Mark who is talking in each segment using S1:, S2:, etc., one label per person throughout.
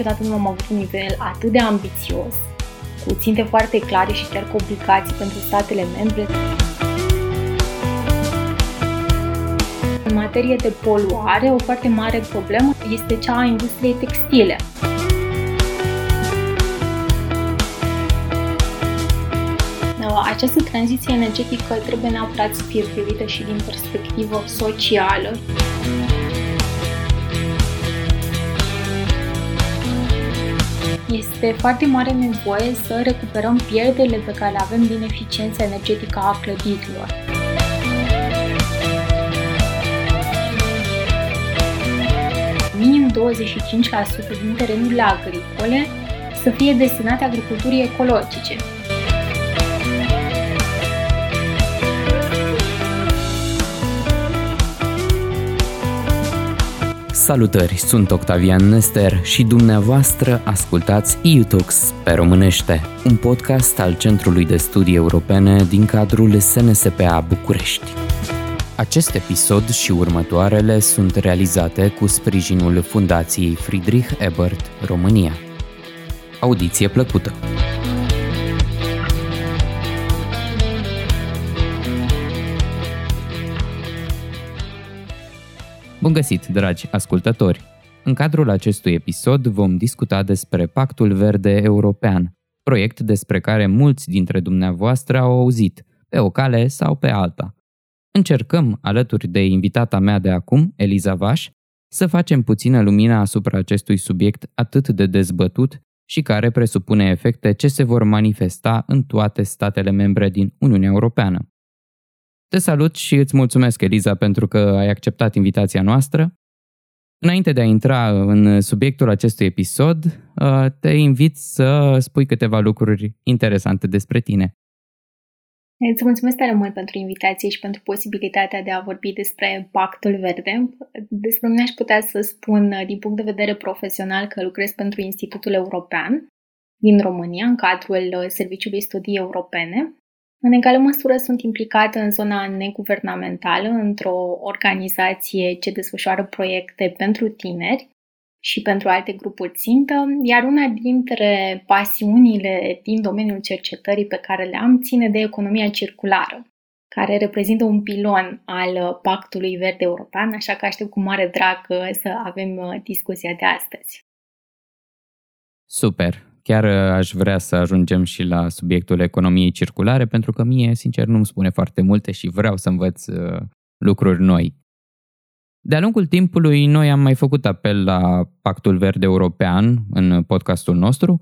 S1: niciodată nu am avut un nivel atât de ambițios, cu ținte foarte clare și chiar cu obligații pentru statele membre. În materie de poluare, o foarte mare problemă este cea a industriei textile. Această tranziție energetică trebuie neapărat să fie privită și din perspectivă socială. Este foarte mare nevoie să recuperăm pierderile pe care le avem din eficiența energetică a clădirilor. Minim 25% din terenurile agricole să fie destinate agriculturii ecologice,
S2: Salutări, sunt Octavian Nester și dumneavoastră ascultați EUTOX pe românește, un podcast al Centrului de Studii Europene din cadrul SNSPA București. Acest episod și următoarele sunt realizate cu sprijinul Fundației Friedrich Ebert România. Audiție plăcută! Bun găsit, dragi ascultători! În cadrul acestui episod vom discuta despre Pactul Verde European, proiect despre care mulți dintre dumneavoastră au auzit, pe o cale sau pe alta. Încercăm, alături de invitata mea de acum, Eliza Vaș, să facem puțină lumină asupra acestui subiect atât de dezbătut și care presupune efecte ce se vor manifesta în toate statele membre din Uniunea Europeană. Te salut și îți mulțumesc, Eliza, pentru că ai acceptat invitația noastră. Înainte de a intra în subiectul acestui episod, uh, te invit să spui câteva lucruri interesante despre tine.
S1: Îți mulțumesc tare mult pentru invitație și pentru posibilitatea de a vorbi despre Pactul Verde. Despre mine aș putea să spun din punct de vedere profesional că lucrez pentru Institutul European din România în cadrul Serviciului Studii Europene în egală măsură sunt implicată în zona neguvernamentală, într-o organizație ce desfășoară proiecte pentru tineri și pentru alte grupuri țintă, iar una dintre pasiunile din domeniul cercetării pe care le am ține de economia circulară, care reprezintă un pilon al Pactului Verde European, așa că aștept cu mare drag să avem discuția de astăzi.
S2: Super! Chiar uh, aș vrea să ajungem și la subiectul economiei circulare, pentru că mie, sincer, nu îmi spune foarte multe și vreau să învăț uh, lucruri noi. De-a lungul timpului, noi am mai făcut apel la Pactul Verde European în podcastul nostru.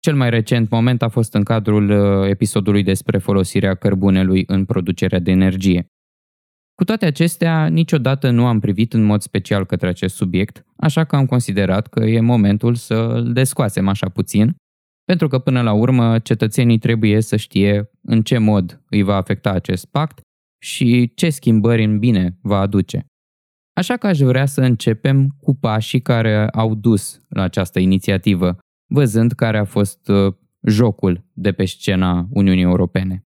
S2: Cel mai recent moment a fost în cadrul uh, episodului despre folosirea cărbunelui în producerea de energie. Cu toate acestea, niciodată nu am privit în mod special către acest subiect, așa că am considerat că e momentul să îl descoasem așa puțin pentru că până la urmă cetățenii trebuie să știe în ce mod îi va afecta acest pact și ce schimbări în bine va aduce. Așa că aș vrea să începem cu pașii care au dus la această inițiativă, văzând care a fost uh, jocul de pe scena Uniunii Europene.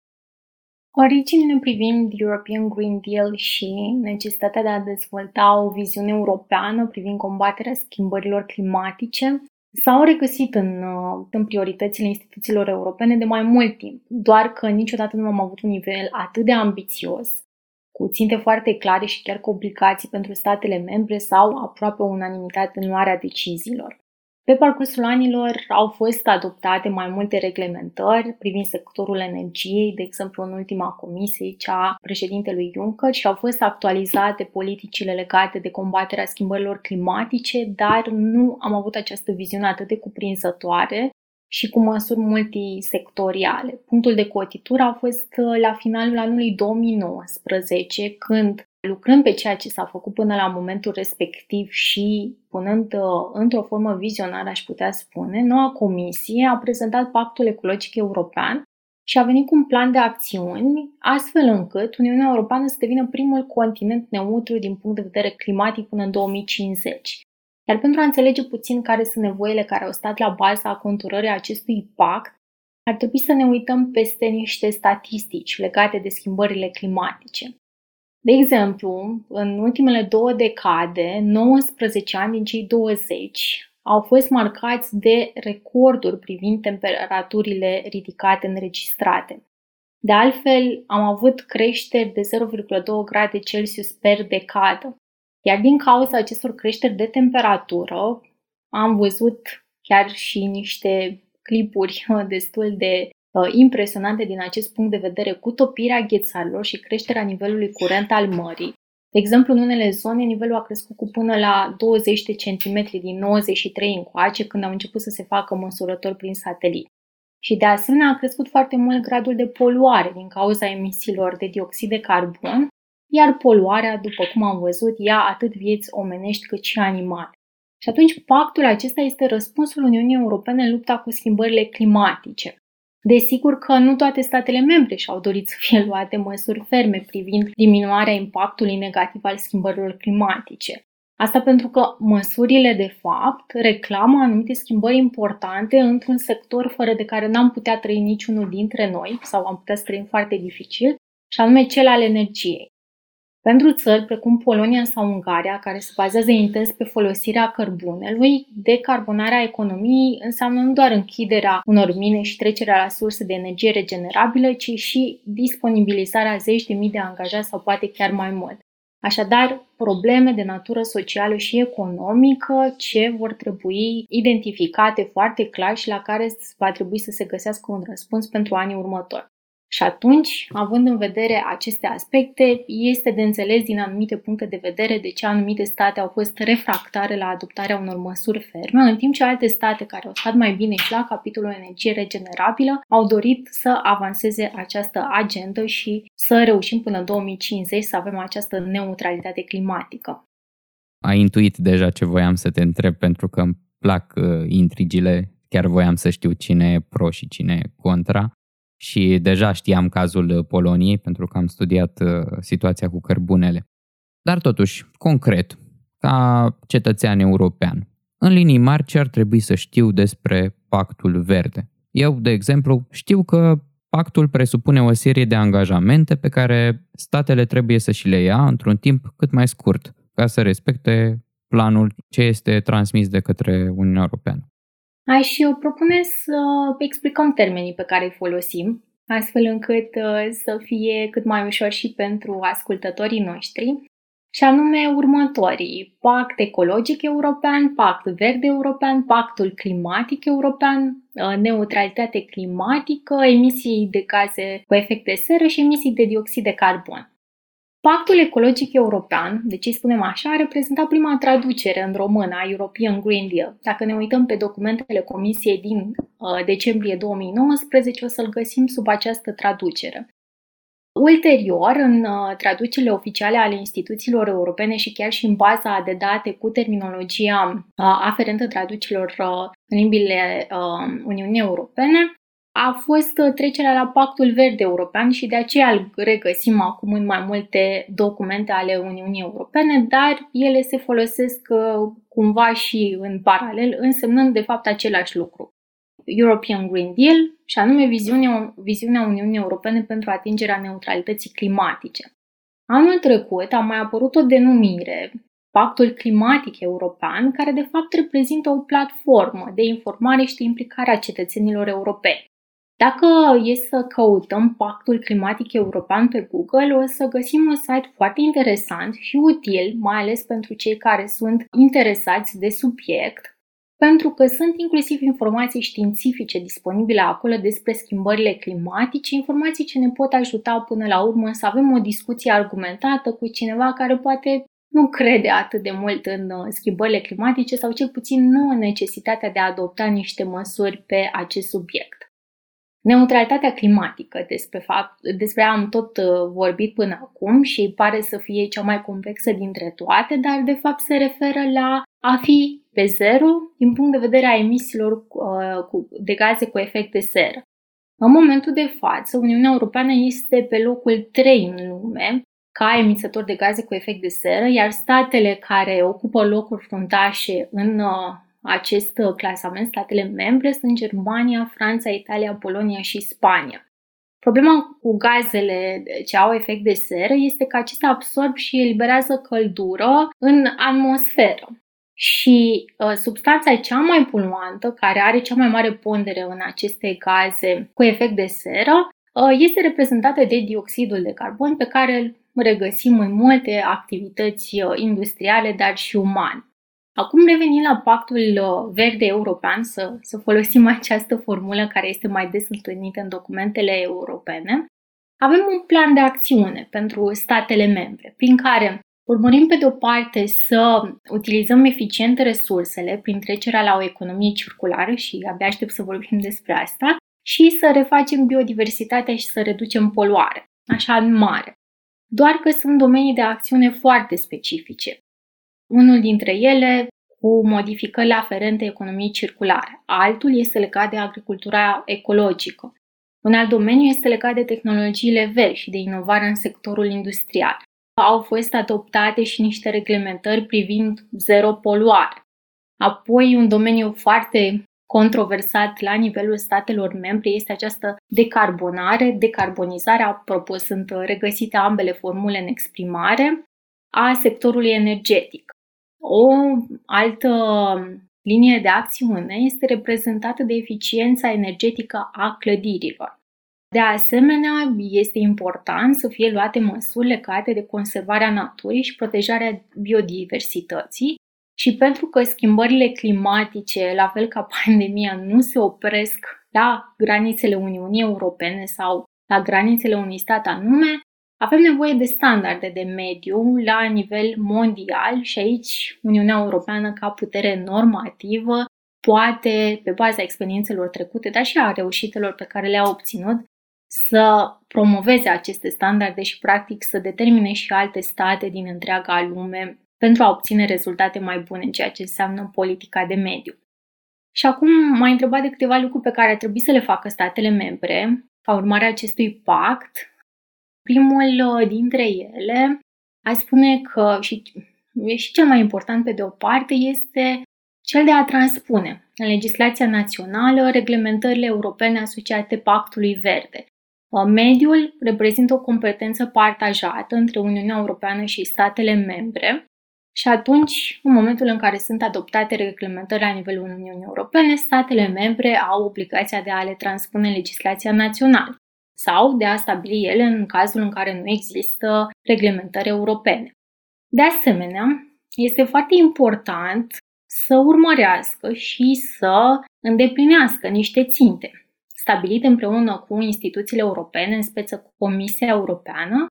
S1: Originile privind European Green Deal și necesitatea de a dezvolta o viziune europeană privind combaterea schimbărilor climatice s-au regăsit în, uh, în prioritățile instituțiilor europene de mai mult timp, doar că niciodată nu am avut un nivel atât de ambițios, cu ținte foarte clare și chiar cu obligații pentru statele membre sau aproape unanimitate în luarea deciziilor. Pe parcursul anilor au fost adoptate mai multe reglementări privind sectorul energiei, de exemplu în ultima comisie, cea a președintelui Juncker, și au fost actualizate politicile legate de combaterea schimbărilor climatice, dar nu am avut această viziune atât de cuprinzătoare și cu măsuri multisectoriale. Punctul de cotitură a fost la finalul anului 2019, când lucrând pe ceea ce s-a făcut până la momentul respectiv și punând uh, într-o formă vizionară, aș putea spune, noua comisie a prezentat Pactul Ecologic European și a venit cu un plan de acțiuni, astfel încât Uniunea Europeană să devină primul continent neutru din punct de vedere climatic până în 2050. Iar pentru a înțelege puțin care sunt nevoile care au stat la baza conturării acestui pact, ar trebui să ne uităm peste niște statistici legate de schimbările climatice. De exemplu, în ultimele două decade, 19 ani din cei 20 au fost marcați de recorduri privind temperaturile ridicate înregistrate. De altfel, am avut creșteri de 0,2 grade Celsius per decadă. Iar din cauza acestor creșteri de temperatură, am văzut chiar și niște clipuri destul de uh, impresionante din acest punct de vedere cu topirea ghețarilor și creșterea nivelului curent al mării. De exemplu, în unele zone, nivelul a crescut cu până la 20 de centimetri din 93 încoace, când au început să se facă măsurători prin satelit. Și de asemenea a crescut foarte mult gradul de poluare din cauza emisiilor de dioxid de carbon, iar poluarea, după cum am văzut, ia atât vieți omenești cât și animale. Și atunci pactul acesta este răspunsul Uniunii Europene în lupta cu schimbările climatice. Desigur că nu toate statele membre și-au dorit să fie luate măsuri ferme privind diminuarea impactului negativ al schimbărilor climatice. Asta pentru că măsurile, de fapt, reclamă anumite schimbări importante într-un sector fără de care n-am putea trăi niciunul dintre noi sau am putea să trăim foarte dificil, și anume cel al energiei. Pentru țări precum Polonia sau Ungaria, care se bazează intens pe folosirea cărbunelui, decarbonarea economiei înseamnă nu doar închiderea unor mine și trecerea la surse de energie regenerabilă, ci și disponibilizarea zeci de mii de angajați sau poate chiar mai mult. Așadar, probleme de natură socială și economică ce vor trebui identificate foarte clar și la care va trebui să se găsească un răspuns pentru anii următori. Și atunci, având în vedere aceste aspecte, este de înțeles din anumite puncte de vedere de ce anumite state au fost refractare la adoptarea unor măsuri ferme, în timp ce alte state care au stat mai bine și la capitolul energie regenerabilă au dorit să avanseze această agendă și să reușim până în 2050 să avem această neutralitate climatică.
S2: Ai intuit deja ce voiam să te întreb pentru că îmi plac uh, intrigile, chiar voiam să știu cine e pro și cine e contra și deja știam cazul uh, Poloniei pentru că am studiat uh, situația cu cărbunele. Dar totuși, concret, ca cetățean european, în linii mari ce ar trebui să știu despre pactul verde? Eu, de exemplu, știu că pactul presupune o serie de angajamente pe care statele trebuie să și le ia într-un timp cât mai scurt, ca să respecte planul ce este transmis de către Uniunea Europeană.
S1: Aș propune să explicăm termenii pe care îi folosim, astfel încât uh, să fie cât mai ușor și pentru ascultătorii noștri, și anume următorii. Pact ecologic european, pact verde european, pactul climatic european, uh, neutralitate climatică, emisii de gaze cu efect de seră și emisii de dioxid de carbon. Pactul ecologic european, de ce spunem așa, a reprezentat prima traducere în română a European Green Deal. Dacă ne uităm pe documentele Comisiei din uh, decembrie 2019, o să-l găsim sub această traducere. Ulterior, în uh, traducerile oficiale ale instituțiilor europene și chiar și în baza de date cu terminologia uh, aferentă traducerilor uh, în limbile uh, Uniunii Europene, a fost uh, trecerea la Pactul Verde European și de aceea îl regăsim acum în mai multe documente ale Uniunii Europene, dar ele se folosesc uh, cumva și în paralel, însemnând de fapt același lucru. European Green Deal și anume viziunea, viziunea Uniunii Europene pentru atingerea neutralității climatice. Anul trecut a mai apărut o denumire, Pactul Climatic European, care de fapt reprezintă o platformă de informare și de implicare a cetățenilor europeni. Dacă e să căutăm Pactul Climatic European pe Google, o să găsim un site foarte interesant și util, mai ales pentru cei care sunt interesați de subiect, pentru că sunt inclusiv informații științifice disponibile acolo despre schimbările climatice, informații ce ne pot ajuta până la urmă să avem o discuție argumentată cu cineva care poate nu crede atât de mult în uh, schimbările climatice sau cel puțin nu în necesitatea de a adopta niște măsuri pe acest subiect. Neutralitatea climatică, despre, fapt, despre am tot uh, vorbit până acum și pare să fie cea mai complexă dintre toate, dar de fapt se referă la a fi pe zero din punct de vedere a emisiilor uh, de gaze cu efect de seră. În momentul de față, Uniunea Europeană este pe locul 3 în lume ca emițător de gaze cu efect de seră, iar statele care ocupă locuri fruntașe în uh, acest uh, clasament, statele membre sunt Germania, Franța, Italia, Polonia și Spania. Problema cu gazele ce au efect de seră este că acestea absorb și eliberează căldură în atmosferă. Și uh, substanța cea mai poluantă, care are cea mai mare pondere în aceste gaze cu efect de seră, uh, este reprezentată de dioxidul de carbon, pe care îl regăsim în multe activități uh, industriale, dar și umane. Acum revenind la pactul uh, verde european, să, să folosim această formulă care este mai des întâlnită în documentele europene, avem un plan de acțiune pentru statele membre, prin care urmărim pe de o parte să utilizăm eficient resursele prin trecerea la o economie circulară și abia aștept să vorbim despre asta, și să refacem biodiversitatea și să reducem poluarea, așa în mare. Doar că sunt domenii de acțiune foarte specifice. Unul dintre ele cu modificări aferente economiei circulare. Altul este legat de agricultura ecologică. Un alt domeniu este legat de tehnologiile verzi și de inovare în sectorul industrial. Au fost adoptate și niște reglementări privind zero poluare. Apoi, un domeniu foarte controversat la nivelul statelor membre este această decarbonare, decarbonizare, apropo sunt regăsite ambele formule în exprimare, a sectorului energetic. O altă linie de acțiune este reprezentată de eficiența energetică a clădirilor. De asemenea, este important să fie luate măsuri legate de conservarea naturii și protejarea biodiversității și pentru că schimbările climatice, la fel ca pandemia, nu se opresc la granițele Uniunii Europene sau la granițele unui stat anume, avem nevoie de standarde de mediu la nivel mondial și aici Uniunea Europeană ca putere normativă poate, pe baza experiențelor trecute, dar și a reușitelor pe care le-a obținut, să promoveze aceste standarde și practic să determine și alte state din întreaga lume pentru a obține rezultate mai bune în ceea ce înseamnă politica de mediu. Și acum m-a întrebat de câteva lucruri pe care ar trebui să le facă statele membre ca urmare a acestui pact Primul uh, dintre ele, aș spune că și, e și cel mai important pe de o parte, este cel de a transpune în legislația națională reglementările europene asociate Pactului Verde. Uh, mediul reprezintă o competență partajată între Uniunea Europeană și statele membre și atunci, în momentul în care sunt adoptate reglementări la nivelul Uniunii Europene, statele membre au obligația de a le transpune în legislația națională sau de a stabili ele în cazul în care nu există reglementări europene. De asemenea, este foarte important să urmărească și să îndeplinească niște ținte stabilite împreună cu instituțiile europene, în speță cu Comisia Europeană.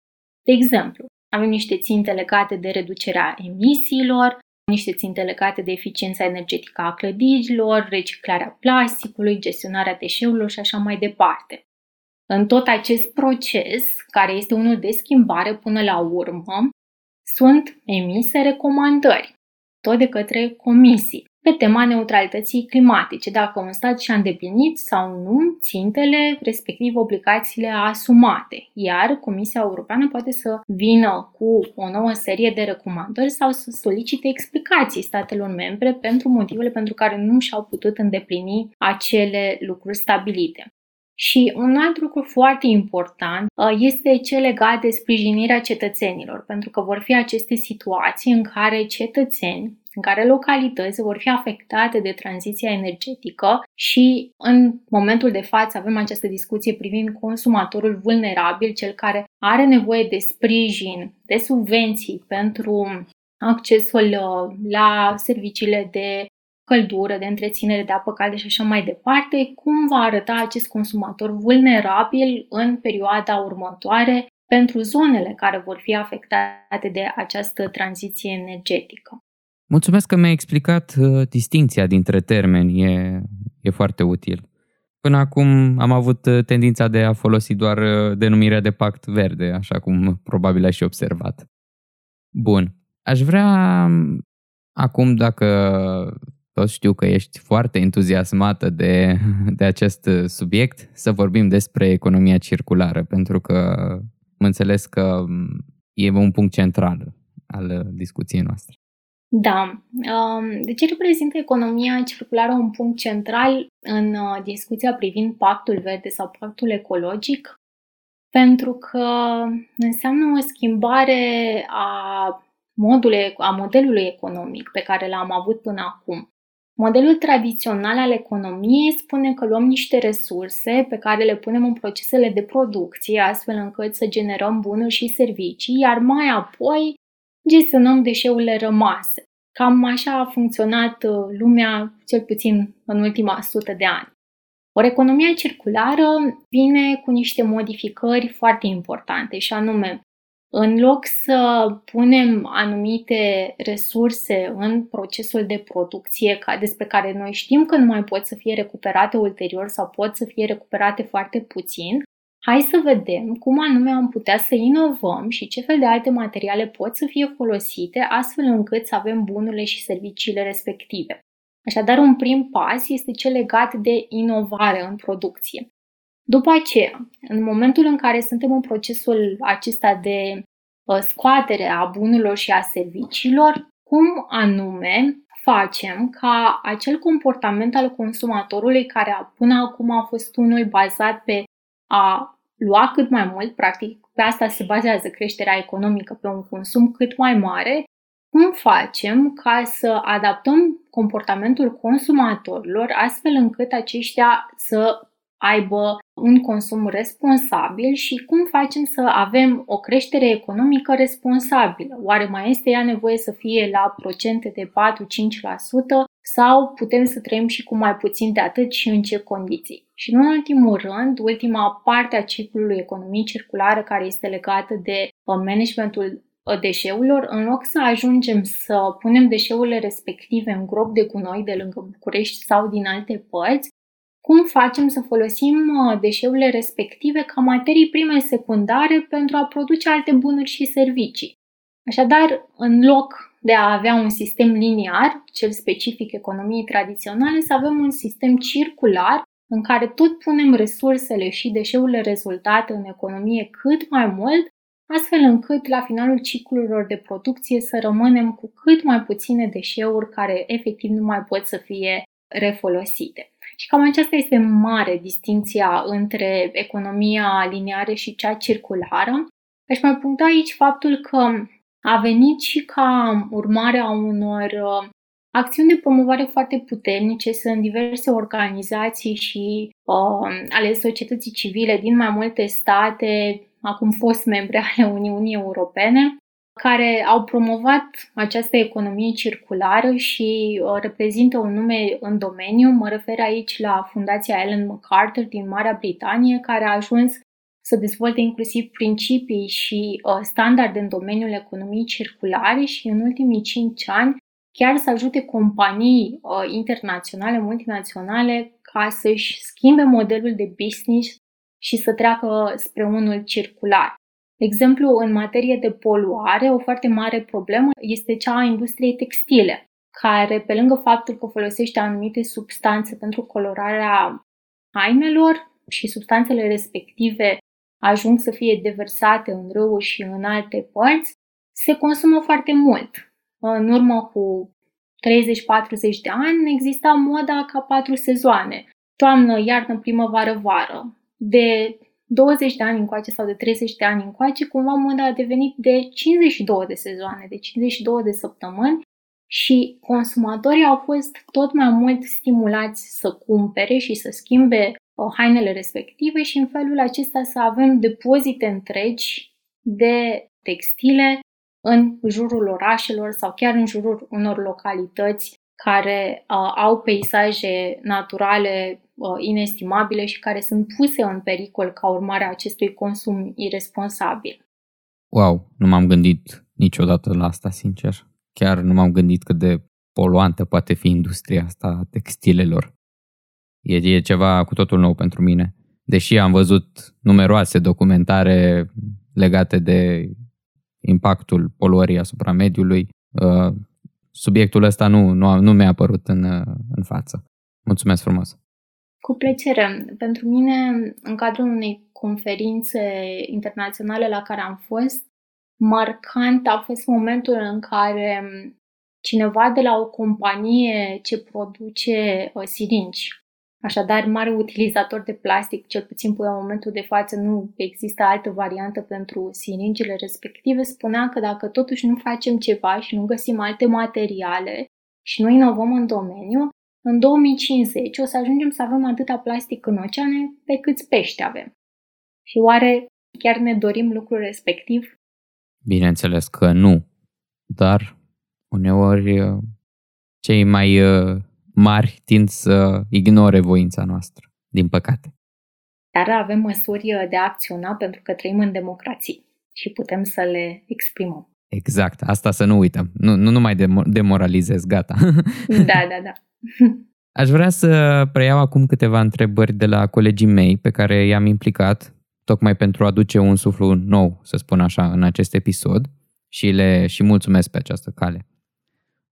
S1: De exemplu, avem niște ținte legate de reducerea emisiilor, niște ținte legate de eficiența energetică a clădirilor, reciclarea plasticului, gestionarea deșeurilor și așa mai departe. În tot acest proces, care este unul de schimbare până la urmă, sunt emise recomandări, tot de către comisii, pe tema neutralității climatice, dacă un stat și-a îndeplinit sau nu țintele, respectiv obligațiile asumate, iar Comisia Europeană poate să vină cu o nouă serie de recomandări sau să solicite explicații statelor membre pentru motivele pentru care nu și-au putut îndeplini acele lucruri stabilite. Și un alt lucru foarte important uh, este cel legat de sprijinirea cetățenilor, pentru că vor fi aceste situații în care cetățeni, în care localități vor fi afectate de tranziția energetică și în momentul de față avem această discuție privind consumatorul vulnerabil, cel care are nevoie de sprijin, de subvenții pentru accesul uh, la serviciile de căldură, de întreținere de apă caldă și așa mai departe, cum va arăta acest consumator vulnerabil în perioada următoare pentru zonele care vor fi afectate de această tranziție energetică.
S2: Mulțumesc că mi-ai explicat uh, distinția dintre termeni, e, e foarte util. Până acum am avut uh, tendința de a folosi doar uh, denumirea de pact verde, așa cum probabil ai și observat. Bun. Aș vrea um, acum, dacă tot știu că ești foarte entuziasmată de, de acest subiect, să vorbim despre economia circulară, pentru că am înțeles că e un punct central al discuției noastre.
S1: Da. Um, de ce reprezintă economia circulară un punct central în uh, discuția privind pactul verde sau pactul ecologic? Pentru că înseamnă o schimbare a modul, a modelului economic pe care l-am avut până acum. Modelul tradițional al economiei spune că luăm niște resurse pe care le punem în procesele de producție, astfel încât să generăm bunuri și servicii, iar mai apoi gestionăm deșeurile rămase. Cam așa a funcționat uh, lumea, cel puțin în ultima sută de ani. O economia circulară vine cu niște modificări foarte importante și anume în loc să punem anumite resurse în procesul de producție ca despre care noi știm că nu mai pot să fie recuperate ulterior sau pot să fie recuperate foarte puțin, hai să vedem cum anume am putea să inovăm și ce fel de alte materiale pot să fie folosite astfel încât să avem bunurile și serviciile respective. Așadar, un prim pas este cel legat de inovare în producție. După aceea, în momentul în care suntem în procesul acesta de uh, scoatere a bunurilor și a serviciilor, cum anume facem ca acel comportament al consumatorului, care până acum a fost unul bazat pe a lua cât mai mult, practic pe asta se bazează creșterea economică, pe un consum cât mai mare, cum facem ca să adaptăm comportamentul consumatorilor astfel încât aceștia să aibă un consum responsabil și cum facem să avem o creștere economică responsabilă. Oare mai este ea nevoie să fie la procente de 4-5% sau putem să trăim și cu mai puțin de atât și în ce condiții? Și în ultimul rând, ultima parte a ciclului economiei circulare care este legată de uh, managementul uh, deșeurilor, în loc să ajungem să punem deșeurile respective în grob de gunoi de lângă București sau din alte părți, cum facem să folosim uh, deșeurile respective ca materii prime secundare pentru a produce alte bunuri și servicii. Așadar, în loc de a avea un sistem liniar, cel specific economiei tradiționale, să avem un sistem circular în care tot punem resursele și deșeurile rezultate în economie cât mai mult, astfel încât la finalul ciclurilor de producție să rămânem cu cât mai puține deșeuri care efectiv nu mai pot să fie refolosite. Și cam aceasta este mare distinția între economia lineară și cea circulară. Aș mai puncta aici faptul că a venit și ca urmare a unor uh, acțiuni de promovare foarte puternice. Sunt diverse organizații și uh, ale societății civile din mai multe state, acum fost membre ale Uniunii Europene, care au promovat această economie circulară și uh, reprezintă un nume în domeniu. Mă refer aici la Fundația Ellen MacArthur din Marea Britanie, care a ajuns să dezvolte inclusiv principii și uh, standarde în domeniul economiei circulare și în ultimii 5 ani chiar să ajute companii uh, internaționale, multinaționale, ca să-și schimbe modelul de business și să treacă spre unul circular. De exemplu, în materie de poluare, o foarte mare problemă este cea a industriei textile, care, pe lângă faptul că folosește anumite substanțe pentru colorarea hainelor și substanțele respective ajung să fie deversate în râuri și în alte părți, se consumă foarte mult. În urmă cu 30-40 de ani exista moda ca patru sezoane, toamnă, iarnă, primăvară, vară. De 20 de ani încoace sau de 30 de ani încoace, cumva moda a devenit de 52 de sezoane, de 52 de săptămâni și consumatorii au fost tot mai mult stimulați să cumpere și să schimbe uh, hainele respective și în felul acesta să avem depozite întregi de textile în jurul orașelor sau chiar în jurul unor localități care uh, au peisaje naturale uh, inestimabile și care sunt puse în pericol ca urmare a acestui consum irresponsabil.
S2: Wow, nu m-am gândit niciodată la asta, sincer. Chiar nu m-am gândit cât de poluantă poate fi industria asta a textilelor. E, e ceva cu totul nou pentru mine. Deși am văzut numeroase documentare legate de impactul poluării asupra mediului, uh, subiectul ăsta nu, nu, nu mi-a apărut în, în față. Mulțumesc frumos!
S1: Cu plăcere. Pentru mine, în cadrul unei conferințe internaționale la care am fost, marcant a fost momentul în care cineva de la o companie ce produce uh, siringi Așadar, mare utilizator de plastic, cel puțin până în momentul de față nu există altă variantă pentru siringile respective, spunea că dacă totuși nu facem ceva și nu găsim alte materiale și nu inovăm în domeniu, în 2050 o să ajungem să avem atâta plastic în oceane pe câți pești avem. Și oare chiar ne dorim lucrul respectiv?
S2: Bineînțeles că nu, dar uneori uh, cei mai uh, mari tind să ignore voința noastră, din păcate.
S1: Dar avem măsuri uh, de a acționa pentru că trăim în democrație și putem să le exprimăm.
S2: Exact, asta să nu uităm. Nu, nu, nu mai demoralizez, gata.
S1: Da, da, da.
S2: Aș vrea să preiau acum câteva întrebări de la colegii mei pe care i-am implicat, tocmai pentru a aduce un suflu nou, să spun așa, în acest episod și le și mulțumesc pe această cale.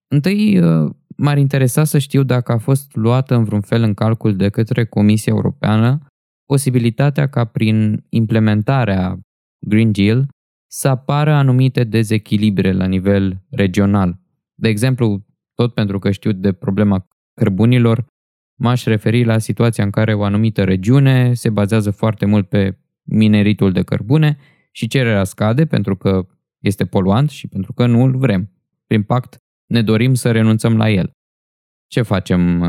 S2: Întâi, uh, m-ar interesa să știu dacă a fost luată în vreun fel în calcul de către Comisia Europeană posibilitatea ca prin implementarea Green Deal să apară anumite dezechilibre la nivel regional. De exemplu, tot pentru că știu de problema cărbunilor, m-aș referi la situația în care o anumită regiune se bazează foarte mult pe mineritul de cărbune și cererea scade pentru că este poluant și pentru că nu îl vrem. Prin pact, ne dorim să renunțăm la el. Ce facem?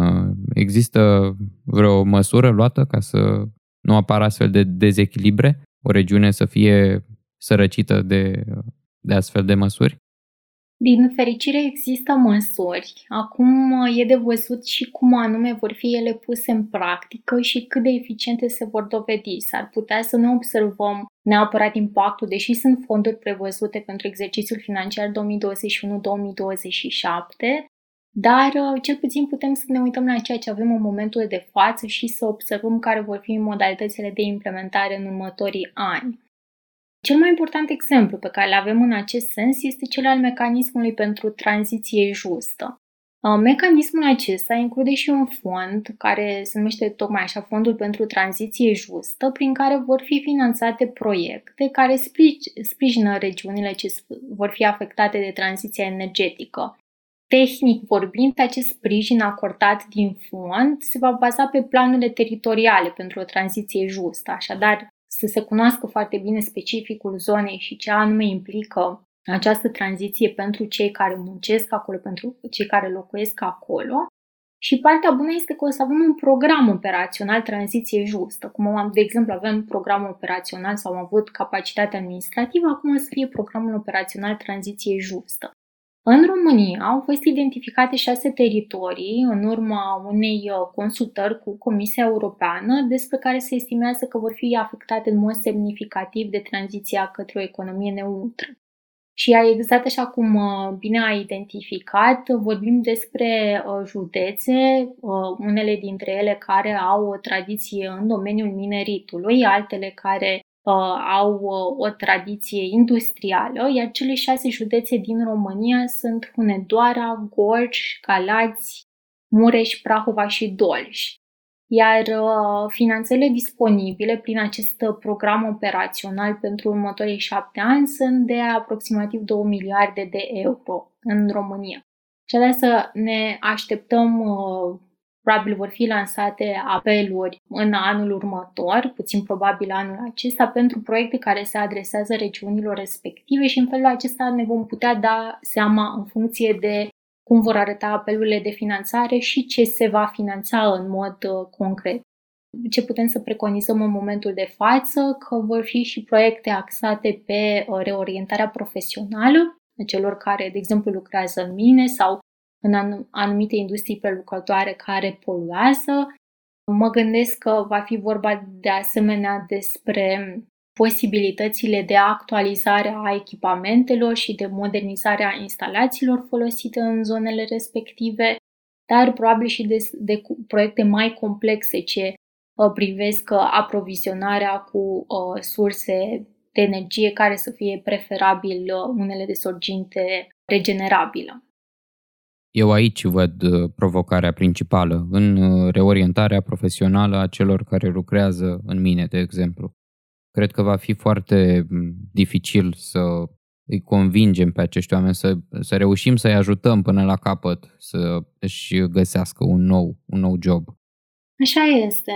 S2: Există vreo măsură luată ca să nu apară astfel de dezechilibre? O regiune să fie sărăcită de, de astfel de măsuri?
S1: Din fericire există măsuri. Acum e de văzut și cum anume vor fi ele puse în practică și cât de eficiente se vor dovedi. S-ar putea să nu observăm neapărat impactul, deși sunt fonduri prevăzute pentru exercițiul financiar 2021-2027, dar cel puțin putem să ne uităm la ceea ce avem în momentul de față și să observăm care vor fi modalitățile de implementare în următorii ani. Cel mai important exemplu pe care îl avem în acest sens este cel al mecanismului pentru tranziție justă. Uh, mecanismul acesta include și un fond care se numește tocmai așa Fondul pentru Tranziție Justă, prin care vor fi finanțate proiecte care sprijină regiunile ce vor fi afectate de tranziția energetică. Tehnic vorbind, acest sprijin acordat din fond se va baza pe planurile teritoriale pentru o tranziție justă, așadar să se cunoască foarte bine specificul zonei și ce anume implică această tranziție pentru cei care muncesc acolo, pentru cei care locuiesc acolo. Și partea bună este că o să avem un program operațional tranziție justă. Cum am, de exemplu, avem programul operațional sau am avut capacitate administrativă, acum o să fie programul operațional tranziție justă. În România au fost identificate șase teritorii în urma unei uh, consultări cu Comisia Europeană despre care se estimează că vor fi afectate în mod semnificativ de tranziția către o economie neutră. Și exact așa cum uh, bine a identificat, vorbim despre uh, județe, unele dintre ele care au o tradiție în domeniul mineritului, altele care uh, au uh, o tradiție industrială, iar cele șase județe din România sunt Hunedoara, Gorj, Galați, Mureș, Prahova și Dolj. Iar uh, finanțele disponibile prin acest program operațional pentru următorii șapte ani sunt de aproximativ 2 miliarde de euro în România. Și să ne așteptăm uh, Probabil vor fi lansate apeluri în anul următor, puțin probabil anul acesta, pentru proiecte care se adresează regiunilor respective și în felul acesta ne vom putea da seama în funcție de cum vor arăta apelurile de finanțare și ce se va finanța în mod uh, concret. Ce putem să preconizăm în momentul de față, că vor fi și proiecte axate pe uh, reorientarea profesională a celor care, de exemplu, lucrează în mine sau în anumite industrii prelucrătoare care poluează. Mă gândesc că va fi vorba de asemenea despre posibilitățile de actualizare a echipamentelor și de modernizare a instalațiilor folosite în zonele respective, dar probabil și de, de proiecte mai complexe ce uh, privesc uh, aprovizionarea cu uh, surse de energie care să fie preferabil uh, unele de sorginte regenerabilă.
S2: Eu aici văd uh, provocarea principală, în uh, reorientarea profesională a celor care lucrează în mine, de exemplu. Cred că va fi foarte mm, dificil să îi convingem pe acești oameni, să, să reușim să-i ajutăm până la capăt să își găsească un nou, un nou job.
S1: Așa este.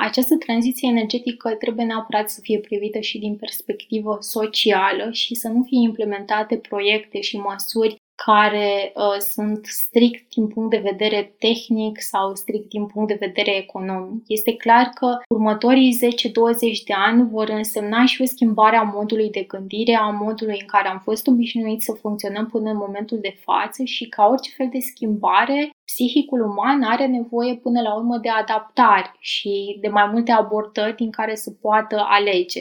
S1: Această tranziție energetică trebuie neapărat să fie privită și din perspectivă socială și să nu fie implementate proiecte și măsuri care uh, sunt strict din punct de vedere tehnic sau strict din punct de vedere economic. Este clar că următorii 10-20 de ani vor însemna și o schimbare a modului de gândire, a modului în care am fost obișnuiți să funcționăm până în momentul de față și ca orice fel de schimbare, psihicul uman are nevoie până la urmă de adaptare și de mai multe abordări din care să poată alege.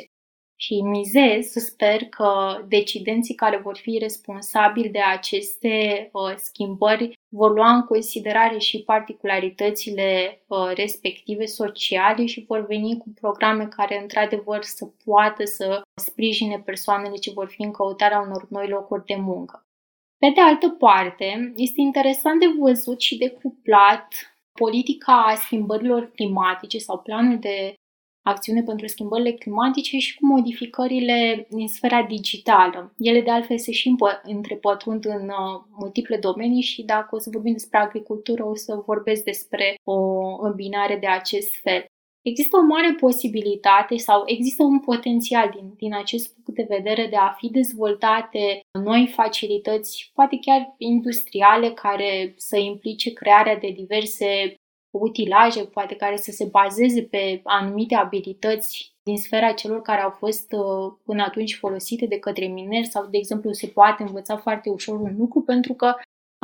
S1: Și mizez, sper că decidenții care vor fi responsabili de aceste uh, schimbări vor lua în considerare și particularitățile uh, respective sociale și vor veni cu programe care într-adevăr să poată să sprijine persoanele ce vor fi în căutarea unor noi locuri de muncă. Pe de altă parte, este interesant de văzut și de cuplat politica schimbărilor climatice sau planul de acțiune pentru schimbările climatice și cu modificările din sfera digitală. Ele de altfel se și întrepătrund în uh, multiple domenii și dacă o să vorbim despre agricultură o să vorbesc despre o îmbinare de acest fel. Există o mare posibilitate sau există un potențial din, din acest punct de vedere de a fi dezvoltate noi facilități, poate chiar industriale, care să implice crearea de diverse utilaje, poate care să se bazeze pe anumite abilități din sfera celor care au fost uh, până atunci folosite de către mineri sau, de exemplu, se poate învăța foarte ușor un lucru pentru că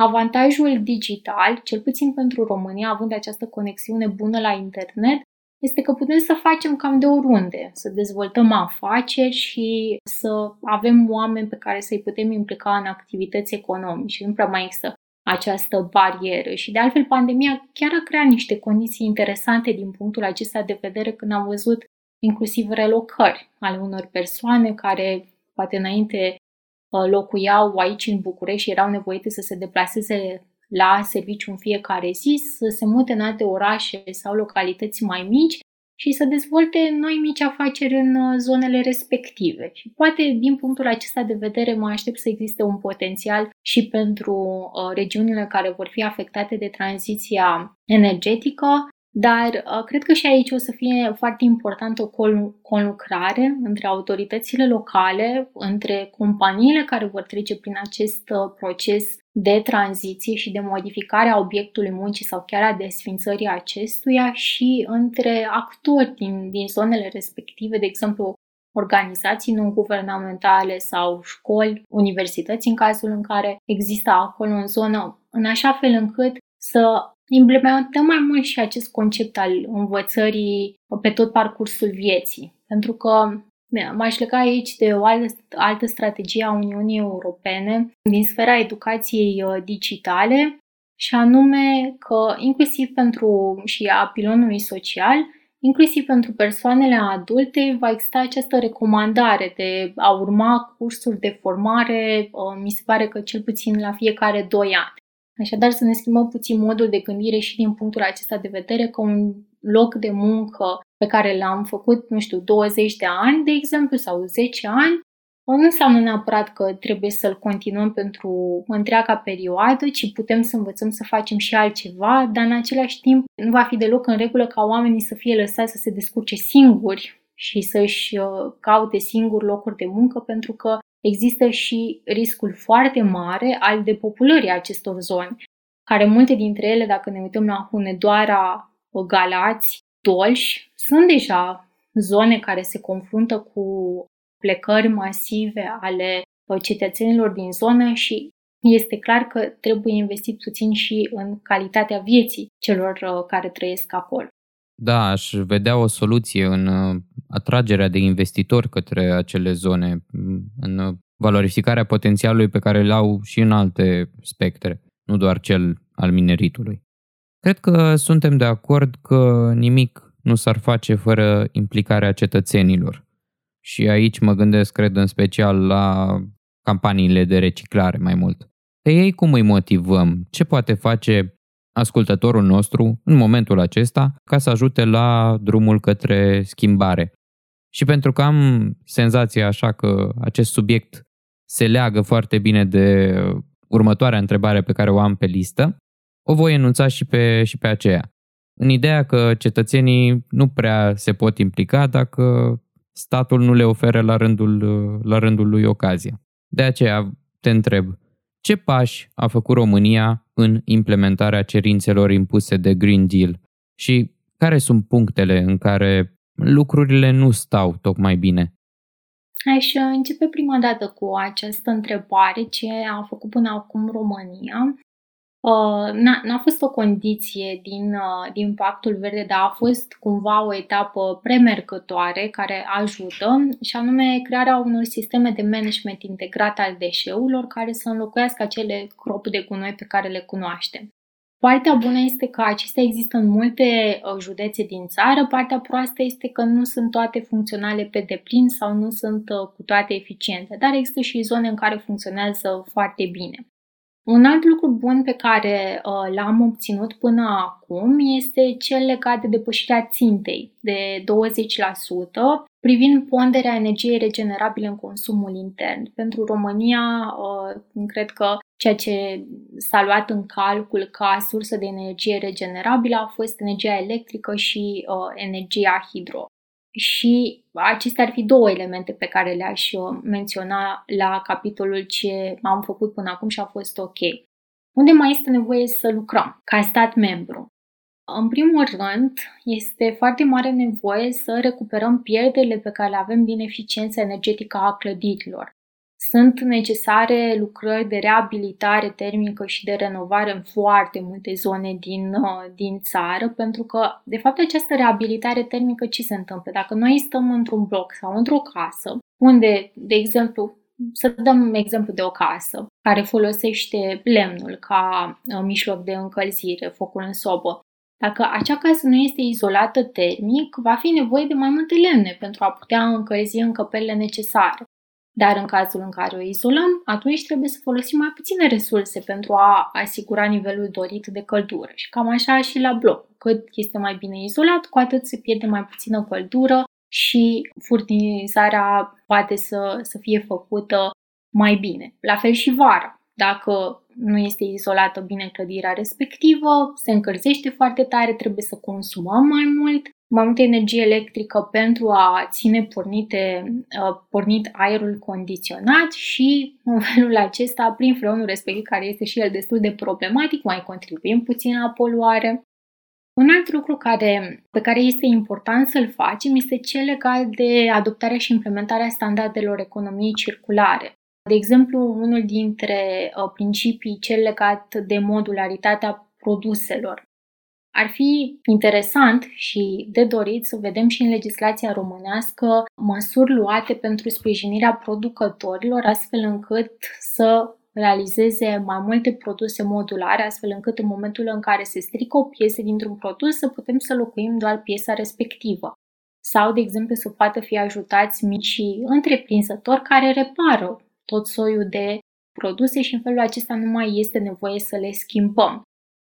S1: avantajul digital, cel puțin pentru România, având această conexiune bună la internet, este că putem să facem cam de oriunde, să dezvoltăm afaceri și să avem oameni pe care să-i putem implica în activități economice. Nu prea mai există această barieră. Și de altfel, pandemia chiar a creat niște condiții interesante din punctul acesta de vedere când am văzut inclusiv relocări ale unor persoane care poate înainte uh, locuiau aici în București și erau nevoite să se deplaseze la serviciu în fiecare zi, să se mute în alte orașe sau localități mai mici și să dezvolte noi mici afaceri în uh, zonele respective. Și poate din punctul acesta de vedere mă aștept să existe un potențial și pentru uh, regiunile care vor fi afectate de tranziția energetică, dar uh, cred că și aici o să fie foarte importantă o conlucrare între autoritățile locale, între companiile care vor trece prin acest proces de tranziție și de modificare a obiectului muncii sau chiar a desfințării acestuia și între actori din, din zonele respective, de exemplu organizații non-guvernamentale sau școli, universități în cazul în care există acolo în zonă, în așa fel încât să implementăm mai mult și acest concept al învățării pe tot parcursul vieții. Pentru că M-aș lega aici de o altă, altă strategie a Uniunii Europene din sfera educației uh, digitale și anume că inclusiv pentru și a pilonului social, inclusiv pentru persoanele adulte, va exista această recomandare de a urma cursuri de formare, uh, mi se pare că cel puțin la fiecare 2 ani. Așadar, să ne schimbăm puțin modul de gândire și din punctul acesta de vedere că un loc de muncă pe care l-am făcut, nu știu, 20 de ani, de exemplu, sau 10 ani, nu înseamnă neapărat că trebuie să-l continuăm pentru întreaga perioadă, ci putem să învățăm să facem și altceva, dar în același timp nu va fi deloc în regulă ca oamenii să fie lăsați să se descurce singuri și să-și uh, caute singuri locuri de muncă, pentru că există și riscul foarte mare al depopulării acestor zone, care multe dintre ele, dacă ne uităm la Hunedoara, Galați, Dolj, sunt deja zone care se confruntă cu plecări masive ale cetățenilor din zonă și este clar că trebuie investit puțin și în calitatea vieții celor uh, care trăiesc acolo.
S2: Da, aș vedea o soluție în uh, atragerea de investitori către acele zone, în valorificarea potențialului pe care îl au și în alte spectre, nu doar cel al mineritului. Cred că suntem de acord că nimic nu s-ar face fără implicarea cetățenilor. Și aici mă gândesc, cred, în special la campaniile de reciclare mai mult. Pe ei cum îi motivăm? Ce poate face ascultătorul nostru în momentul acesta ca să ajute la drumul către schimbare? Și pentru că am senzația așa că acest subiect se leagă foarte bine de următoarea întrebare pe care o am pe listă, o voi enunța și pe, și pe aceea. în ideea că cetățenii nu prea se pot implica dacă statul nu le oferă la rândul, la rândul lui ocazia. De aceea te întreb, ce pași a făcut România în implementarea cerințelor impuse de Green Deal și care sunt punctele în care lucrurile nu stau tocmai bine?
S1: Aș începe prima dată cu această întrebare, ce a făcut până acum România. Uh, n-a, n-a fost o condiție din, uh, din pactul verde, dar a fost cumva o etapă premergătoare care ajută și anume crearea unor sisteme de management integrat al deșeurilor care să înlocuiască acele gropi de gunoi pe care le cunoaștem. Partea bună este că acestea există în multe uh, județe din țară, partea proastă este că nu sunt toate funcționale pe deplin sau nu sunt cu toate eficiente, dar există și zone în care funcționează foarte bine. Un alt lucru bun pe care uh, l-am obținut până acum este cel legat de depășirea țintei de 20% privind ponderea energiei regenerabile în consumul intern. Pentru România, uh, cred că ceea ce s-a luat în calcul ca sursă de energie regenerabilă a fost energia electrică și uh, energia hidro. Și acestea ar fi două elemente pe care le-aș uh, menționa la capitolul ce am făcut până acum și a fost ok. Unde mai este nevoie să lucrăm ca stat membru? În primul rând, este foarte mare nevoie să recuperăm pierderile pe care le avem din eficiența energetică a clădirilor. Sunt necesare lucrări de reabilitare termică și de renovare în foarte multe zone din, uh, din țară, pentru că, de fapt, această reabilitare termică ce se întâmplă? Dacă noi stăm într-un bloc sau într-o casă, unde, de exemplu, să dăm exemplu de o casă care folosește lemnul ca uh, mijloc de încălzire, focul în sobă. Dacă acea casă nu este izolată termic, va fi nevoie de mai multe lemne pentru a putea încălzi încăperile necesare. Dar în cazul în care o izolăm, atunci trebuie să folosim mai puține resurse pentru a asigura nivelul dorit de căldură. Și cam așa și la bloc. Cât este mai bine izolat, cu atât se pierde mai puțină căldură și furnizarea poate să, să fie făcută mai bine. La fel și vara. Dacă nu este izolată bine clădirea respectivă, se încălzește foarte tare, trebuie să consumăm mai mult mai multă energie electrică pentru a ține pornite, uh, pornit aerul condiționat și în felul acesta, prin freonul respectiv, care este și el destul de problematic, mai contribuim puțin la poluare. Un alt lucru care, pe care este important să-l facem este cel legat de adoptarea și implementarea standardelor economiei circulare. De exemplu, unul dintre uh, principii cel legat de modularitatea produselor. Ar fi interesant și de dorit să vedem și în legislația românească măsuri luate pentru sprijinirea producătorilor, astfel încât să realizeze mai multe produse modulare, astfel încât în momentul în care se strică o piesă dintr-un produs să putem să locuim doar piesa respectivă. Sau, de exemplu, să poată fi ajutați micii întreprinzători care repară tot soiul de produse și în felul acesta nu mai este nevoie să le schimbăm.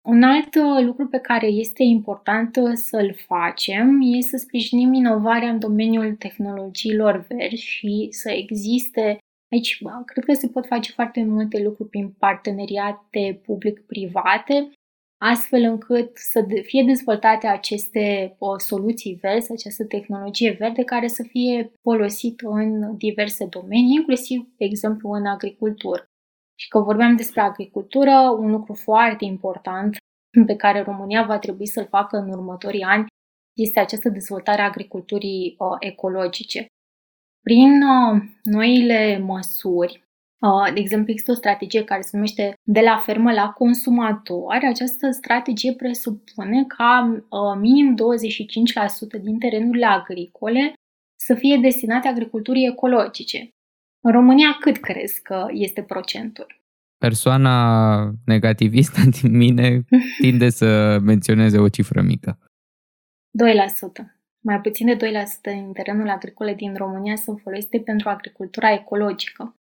S1: Un alt uh, lucru pe care este important uh, să-l facem este să sprijinim inovarea în domeniul tehnologiilor verzi și să existe Aici cred că se pot face foarte multe lucruri prin parteneriate public-private, astfel încât să fie dezvoltate aceste uh, soluții verzi, această tehnologie verde care să fie folosită în diverse domenii, inclusiv, de exemplu, în agricultură. Și că vorbeam despre agricultură, un lucru foarte important pe care România va trebui să-l facă în următorii ani este această dezvoltare a agriculturii uh, ecologice. Prin uh, noile măsuri, uh, de exemplu, există o strategie care se numește de la fermă la consumator. Această strategie presupune ca uh, minim 25% din terenurile agricole să fie destinate agriculturii ecologice. În România cât crezi că este procentul?
S2: Persoana negativistă din mine tinde să menționeze o cifră mică.
S1: 2%. Mai puțin de 2% din terenul agricole din România sunt folosite pentru agricultura ecologică.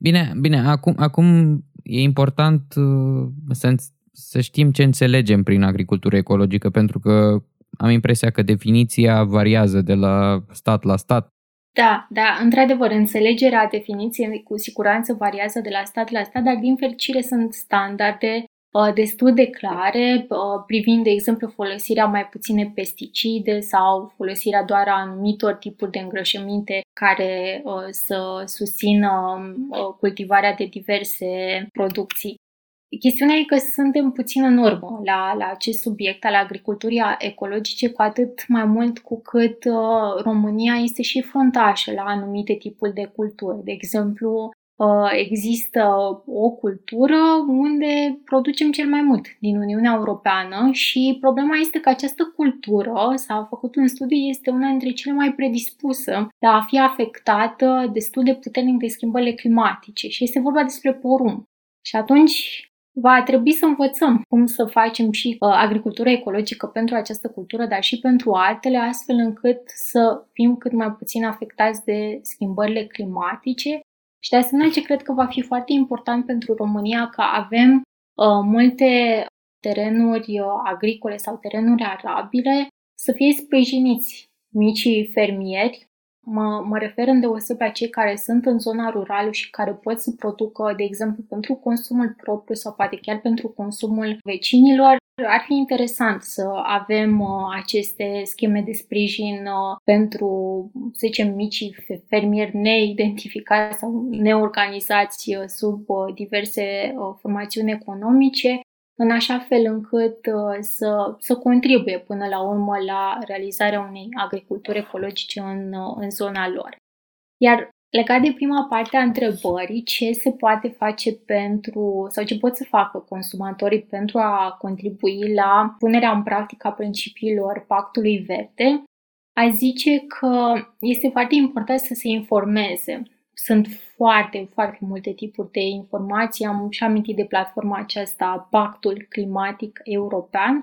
S2: Bine, bine, acum, acum e important uh, să, să știm ce înțelegem prin agricultură ecologică, pentru că am impresia că definiția variază de la stat la stat.
S1: Da, da, într-adevăr, înțelegerea definiției cu siguranță variază de la stat la stat, dar din fericire sunt standarde uh, destul de clare uh, privind, de exemplu, folosirea mai puține pesticide sau folosirea doar a anumitor tipuri de îngrășăminte care să susțină cultivarea de diverse producții. Chestiunea e că suntem puțin în urmă la, la acest subiect al agriculturii ecologice, cu atât mai mult cu cât uh, România este și frontașă la anumite tipuri de cultură. De exemplu, uh, există o cultură unde producem cel mai mult din Uniunea Europeană și problema este că această cultură, s-a făcut un studiu, este una dintre cele mai predispusă de a fi afectată destul de puternic de schimbările climatice și este vorba despre porumb. Și atunci va trebui să învățăm cum să facem și uh, agricultură ecologică pentru această cultură, dar și pentru altele, astfel încât să fim cât mai puțin afectați de schimbările climatice. Și de asemenea, ce cred că va fi foarte important pentru România, că avem uh, multe terenuri uh, agricole sau terenuri arabile să fie sprijiniți micii fermieri Mă, mă refer îndeoseb la cei care sunt în zona rurală și care pot să producă, de exemplu, pentru consumul propriu sau poate chiar pentru consumul vecinilor. Ar fi interesant să avem uh, aceste scheme de sprijin uh, pentru, să zicem, micii fermieri neidentificați sau neorganizați uh, sub uh, diverse uh, formațiuni economice în așa fel încât uh, să, să contribuie până la urmă la realizarea unei agriculturi ecologice în, uh, în zona lor. Iar legat de prima parte a întrebării, ce se poate face pentru sau ce pot să facă consumatorii pentru a contribui la punerea în practică a principiilor pactului verde, a zice că este foarte important să se informeze sunt foarte, foarte multe tipuri de informații. Am și amintit de platforma aceasta, Pactul Climatic European,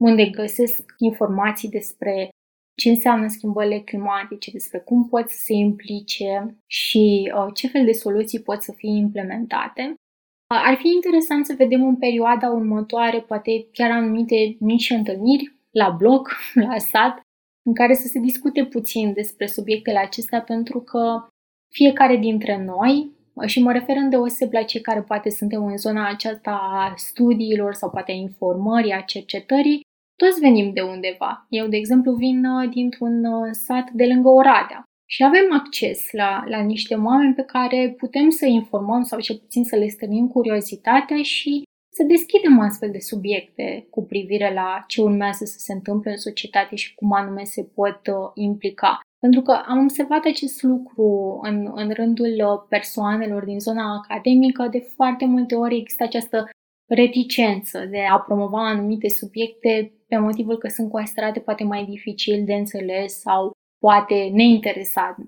S1: unde găsesc informații despre ce înseamnă schimbările climatice, despre cum pot să se implice și uh, ce fel de soluții pot să fie implementate. Uh, ar fi interesant să vedem în perioada următoare, poate chiar anumite mici întâlniri la blog, la sat, în care să se discute puțin despre subiectele acestea, pentru că fiecare dintre noi, și mă refer îndeoseb la cei care poate suntem în zona aceasta a studiilor sau poate a informării, a cercetării, toți venim de undeva. Eu, de exemplu, vin uh, dintr-un uh, sat de lângă Oradea și avem acces la, la niște oameni pe care putem să informăm sau cel puțin să le stănim curiozitatea și să deschidem astfel de subiecte cu privire la ce urmează să se întâmple în societate și cum anume se pot uh, implica. Pentru că am observat acest lucru în, în rândul uh, persoanelor din zona academică, de foarte multe ori există această reticență de a promova anumite subiecte pe motivul că sunt considerate poate mai dificil de înțeles sau poate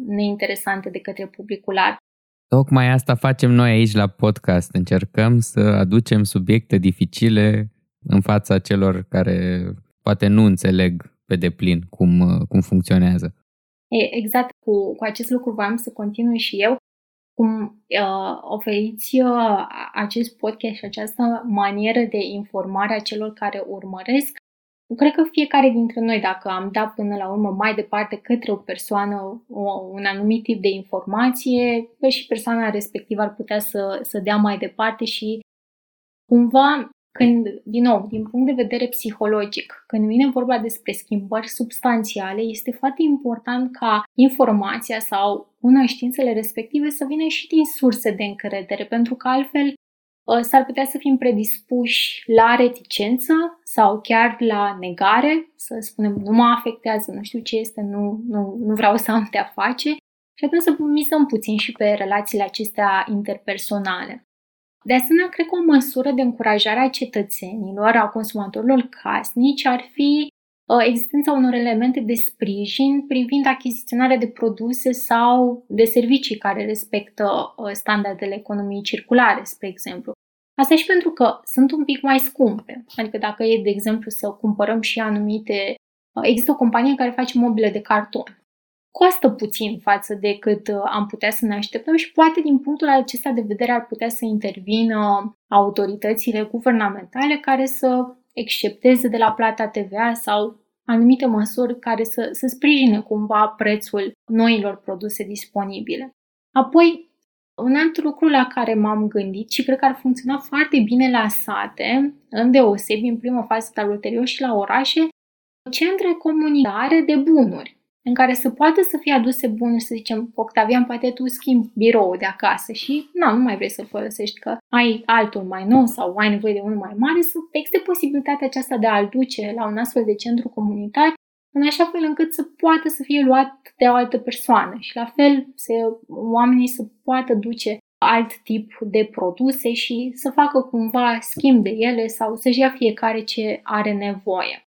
S1: neinteresante de către publicul larg.
S2: Tocmai asta facem noi aici la podcast. Încercăm să aducem subiecte dificile în fața celor care poate nu înțeleg pe deplin cum, uh, cum funcționează.
S1: E, exact cu, cu acest lucru voiam să continui și eu. Cum uh, oferiți uh, acest podcast și această manieră de informare a celor care urmăresc, cred că fiecare dintre noi, dacă am dat până la urmă mai departe către o persoană o, un anumit tip de informație, și persoana respectivă ar putea să, să dea mai departe și cumva când, din nou, din punct de vedere psihologic, când vine vorba despre schimbări substanțiale, este foarte important ca informația sau cunoștințele respective să vină și din surse de încredere, pentru că altfel ă, s-ar putea să fim predispuși la reticență sau chiar la negare, să spunem nu mă afectează, nu știu ce este, nu, nu, nu vreau să am de-a face și atunci să mizăm puțin și pe relațiile acestea interpersonale. De asemenea, cred că o măsură de încurajare a cetățenilor, a consumatorilor casnici, ar fi uh, existența unor elemente de sprijin privind achiziționarea de produse sau de servicii care respectă uh, standardele economiei circulare, spre exemplu. Asta și pentru că sunt un pic mai scumpe. Adică dacă e, de exemplu, să cumpărăm și anumite... Uh, există o companie care face mobile de carton costă puțin față de cât uh, am putea să ne așteptăm și poate din punctul acesta de vedere ar putea să intervină autoritățile guvernamentale care să excepteze de la plata TVA sau anumite măsuri care să, să sprijine cumva prețul noilor produse disponibile. Apoi, Un alt lucru la care m-am gândit și cred că ar funcționa foarte bine la sate, îndeosebi în prima fază, dar ulterior și la orașe, centre comunitare de bunuri în care să poată să fie aduse bunuri, să zicem, Octavian, poate tu schimbi birou de acasă și nu, nu mai vrei să-l folosești, că ai altul mai nou sau ai nevoie de unul mai mare, să existe posibilitatea aceasta de a-l duce la un astfel de centru comunitar în așa fel încât să poată să fie luat de o altă persoană și la fel să, oamenii să poată duce alt tip de produse și să facă cumva schimb de ele sau să-și ia fiecare ce are nevoie.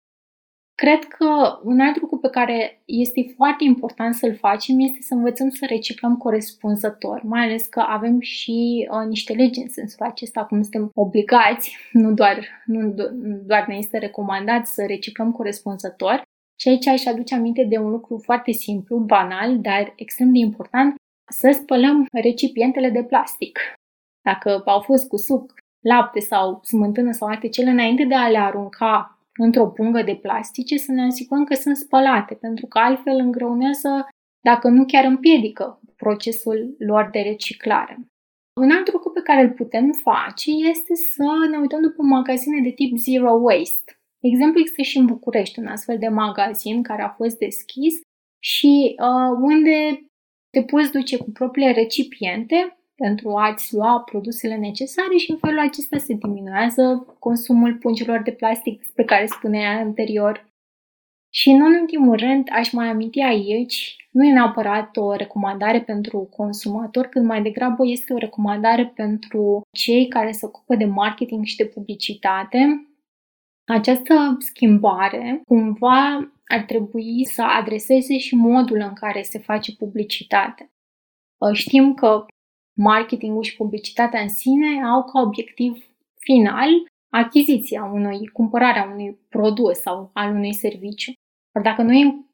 S1: Cred că un alt lucru pe care este foarte important să-l facem este să învățăm să reciclăm corespunzător, mai ales că avem și uh, niște legi în sensul acesta, cum suntem obligați, nu doar, nu doar ne este recomandat să reciclăm corespunzător. Și aici aș aduce aminte de un lucru foarte simplu, banal, dar extrem de important, să spălăm recipientele de plastic. Dacă au fost cu suc, lapte sau smântână sau alte cele, înainte de a le arunca într-o pungă de plastice, să ne asigurăm că sunt spălate, pentru că altfel îngreunează, dacă nu chiar împiedică, procesul lor de reciclare. Un alt lucru pe care îl putem face este să ne uităm după magazine de tip Zero Waste. De exemplu, există și în București un astfel de magazin care a fost deschis și uh, unde te poți duce cu propriile recipiente pentru a-ți lua produsele necesare și în felul acesta se diminuează consumul pungilor de plastic despre care spunea anterior. Și în ultimul rând, aș mai aminti aici, nu e neapărat o recomandare pentru consumator, cât mai degrabă este o recomandare pentru cei care se ocupă de marketing și de publicitate. Această schimbare cumva ar trebui să adreseze și modul în care se face publicitate. Știm că marketingul și publicitatea în sine au ca obiectiv final achiziția unui, cumpărarea unui produs sau al unui serviciu. Dar dacă noi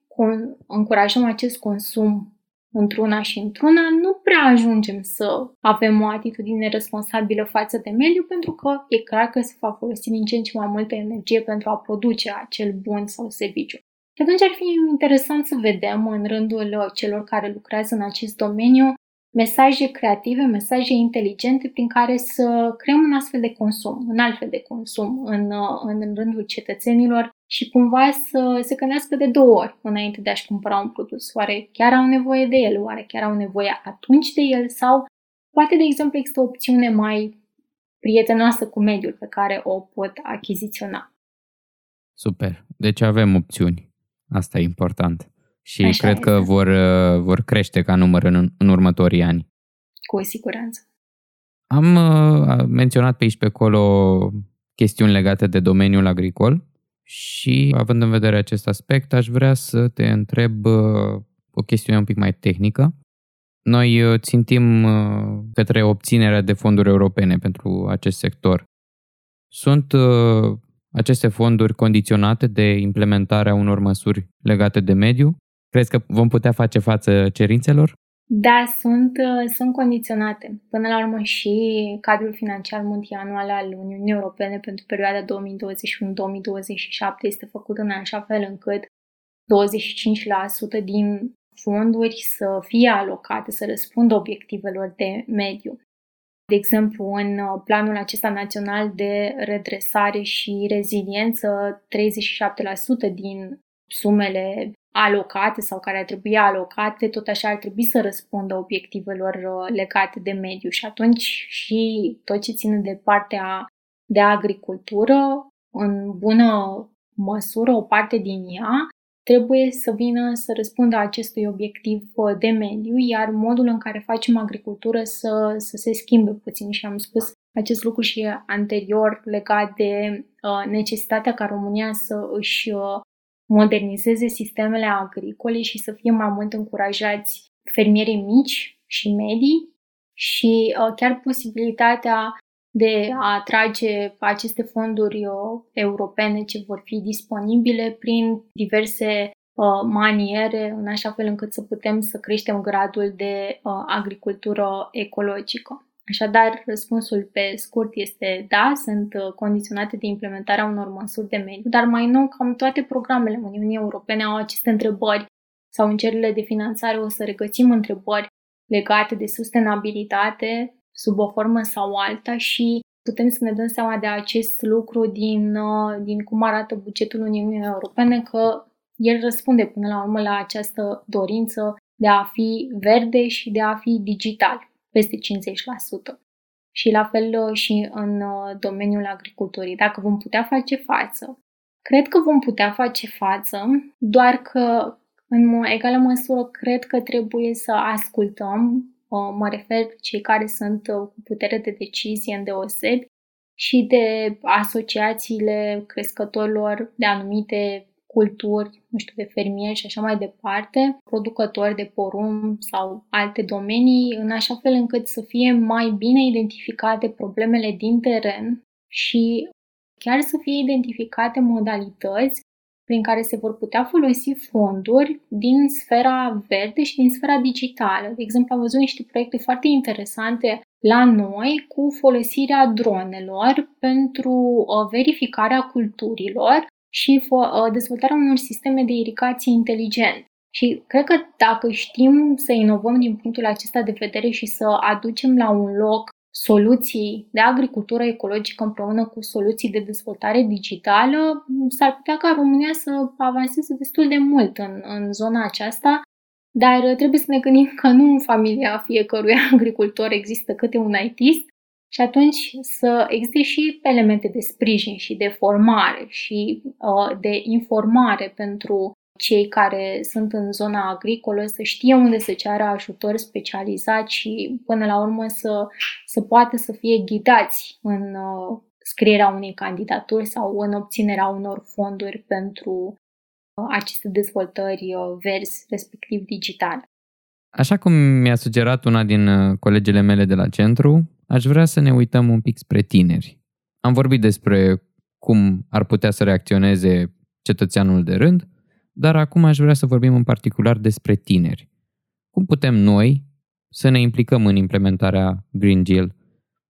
S1: încurajăm acest consum într-una și într-una, nu prea ajungem să avem o atitudine responsabilă față de mediu, pentru că e clar că se va folosi din ce în ce mai multă energie pentru a produce acel bun sau serviciu. Și atunci ar fi interesant să vedem în rândul celor care lucrează în acest domeniu mesaje creative, mesaje inteligente prin care să creăm un astfel de consum, un alt fel de consum în, în rândul cetățenilor și cumva să se gândească de două ori înainte de a-și cumpăra un produs. Oare chiar au nevoie de el? Oare chiar au nevoie atunci de el? Sau poate, de exemplu, există o opțiune mai prietenoasă cu mediul pe care o pot achiziționa.
S2: Super. Deci avem opțiuni. Asta e important și Așa cred este. că vor, uh, vor crește ca număr în, în următorii ani.
S1: Cu siguranță.
S2: Am uh, menționat pe aici pe acolo chestiuni legate de domeniul agricol și având în vedere acest aspect, aș vrea să te întreb uh, o chestiune un pic mai tehnică. Noi uh, țintim uh, către obținerea de fonduri europene pentru acest sector. Sunt uh, aceste fonduri condiționate de implementarea unor măsuri legate de mediu Crezi că vom putea face față cerințelor?
S1: Da, sunt, uh, sunt condiționate. Până la urmă și cadrul financiar multianual al Uniunii Europene pentru perioada 2021-2027 este făcut în așa fel încât 25% din fonduri să fie alocate, să răspundă obiectivelor de mediu. De exemplu, în uh, planul acesta național de redresare și reziliență, 37% din sumele alocate sau care ar trebui alocate, tot așa ar trebui să răspundă obiectivelor uh, legate de mediu. Și atunci și tot ce ține de partea de agricultură, în bună măsură, o parte din ea, trebuie să vină să răspundă acestui obiectiv uh, de mediu, iar modul în care facem agricultură să, să se schimbe puțin. Și am spus acest lucru și anterior legat de uh, necesitatea ca România să își uh, modernizeze sistemele agricole și să fie mai mult încurajați fermierii mici și medii și uh, chiar posibilitatea de a atrage aceste fonduri uh, europene ce vor fi disponibile prin diverse uh, maniere, în așa fel încât să putem să creștem gradul de agricultură ecologică. Așadar, răspunsul pe scurt este da, sunt uh, condiționate de implementarea unor măsuri de mediu, dar mai nou, cam toate programele Uniunii Europene au aceste întrebări sau în cererile de finanțare o să regăsim întrebări legate de sustenabilitate sub o formă sau alta și putem să ne dăm seama de acest lucru din, uh, din cum arată bugetul Uniunii Europene, că el răspunde până la urmă la această dorință de a fi verde și de a fi digital, peste 50%. Și la fel uh, și în uh, domeniul agriculturii. Dacă vom putea face față, cred că vom putea face față, doar că în egală măsură cred că trebuie să ascultăm, uh, mă refer cei care sunt cu putere de decizie în deosebi, și de asociațiile crescătorilor de anumite culturi, nu știu, de fermieri și așa mai departe, producători de porumb sau alte domenii, în așa fel încât să fie mai bine identificate problemele din teren și chiar să fie identificate modalități prin care se vor putea folosi fonduri din sfera verde și din sfera digitală. De exemplu, am văzut niște proiecte foarte interesante la noi cu folosirea dronelor pentru uh, verificarea culturilor și uh, dezvoltarea unor sisteme de irigație inteligent. Și cred că dacă știm să inovăm din punctul acesta de vedere și să aducem la un loc soluții de agricultură ecologică împreună cu soluții de dezvoltare digitală, s-ar putea ca România să avanseze destul de mult în, în zona aceasta, dar trebuie să ne gândim că nu în familia fiecărui agricultor există câte un ITist și atunci să existe și elemente de sprijin și de formare și uh, de informare pentru cei care sunt în zona agricolă să știe unde să ceară ajutor specializat și până la urmă să, să poată să fie ghidați în uh, scrierea unei candidaturi sau în obținerea unor fonduri pentru uh, aceste dezvoltări uh, verzi, respectiv digitale.
S2: Așa cum mi-a sugerat una din colegele mele de la centru, aș vrea să ne uităm un pic spre tineri. Am vorbit despre cum ar putea să reacționeze cetățeanul de rând, dar acum aș vrea să vorbim în particular despre tineri. Cum putem noi să ne implicăm în implementarea Green Deal?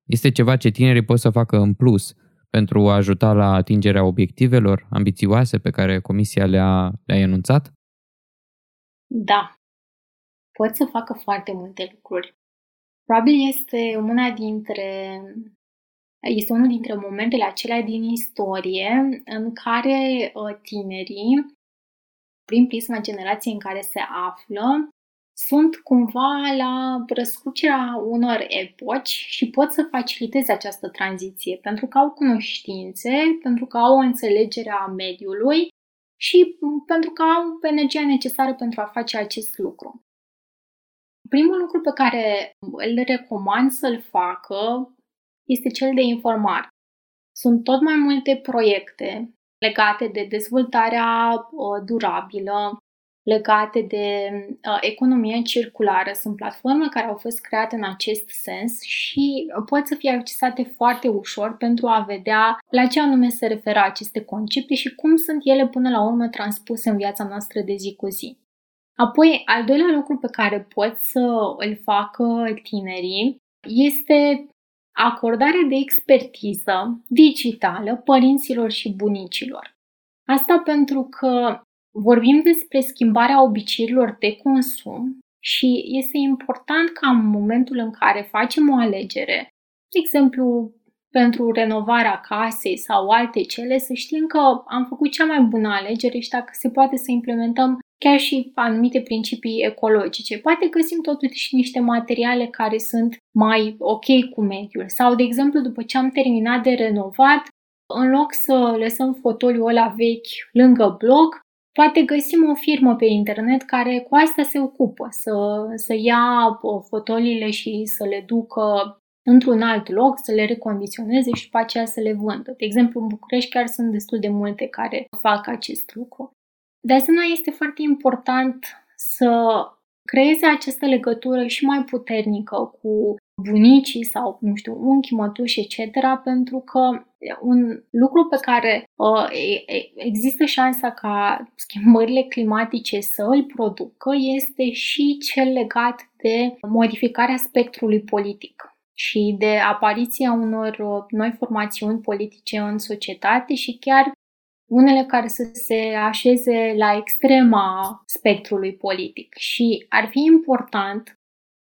S2: Este ceva ce tinerii pot să facă în plus pentru a ajuta la atingerea obiectivelor ambițioase pe care Comisia le-a, le-a enunțat?
S1: Da, pot să facă foarte multe lucruri. Probabil este una dintre este unul dintre momentele acelea din istorie în care uh, tinerii prin prisma generației în care se află, sunt cumva la răscrucerea unor epoci și pot să faciliteze această tranziție pentru că au cunoștințe, pentru că au o înțelegere a mediului și pentru că au energia necesară pentru a face acest lucru. Primul lucru pe care îl recomand să-l facă este cel de informare. Sunt tot mai multe proiecte legate de dezvoltarea uh, durabilă, legate de uh, economia circulară. Sunt platforme care au fost create în acest sens și pot să fie accesate foarte ușor pentru a vedea la ce anume se referă aceste concepte și cum sunt ele până la urmă transpuse în viața noastră de zi cu zi. Apoi, al doilea lucru pe care pot să îl facă tinerii este acordare de expertiză digitală părinților și bunicilor. Asta pentru că vorbim despre schimbarea obiceiurilor de consum și este important ca în momentul în care facem o alegere, de exemplu pentru renovarea casei sau alte cele, să știm că am făcut cea mai bună alegere și dacă se poate să implementăm chiar și anumite principii ecologice. Poate găsim totuși niște materiale care sunt mai ok cu mediul. Sau, de exemplu, după ce am terminat de renovat, în loc să lăsăm fotoliul ăla vechi lângă bloc, poate găsim o firmă pe internet care cu asta se ocupă, să, să ia fotoliile și să le ducă într-un alt loc, să le recondiționeze și după aceea să le vândă. De exemplu, în București chiar sunt destul de multe care fac acest lucru. De asemenea, este foarte important să creeze această legătură și mai puternică cu bunicii sau, nu știu, unchi, mătuși, etc., pentru că un lucru pe care uh, există șansa ca schimbările climatice să îl producă este și cel legat de modificarea spectrului politic și de apariția unor uh, noi formațiuni politice în societate și chiar unele care să se așeze la extrema spectrului politic. Și ar fi important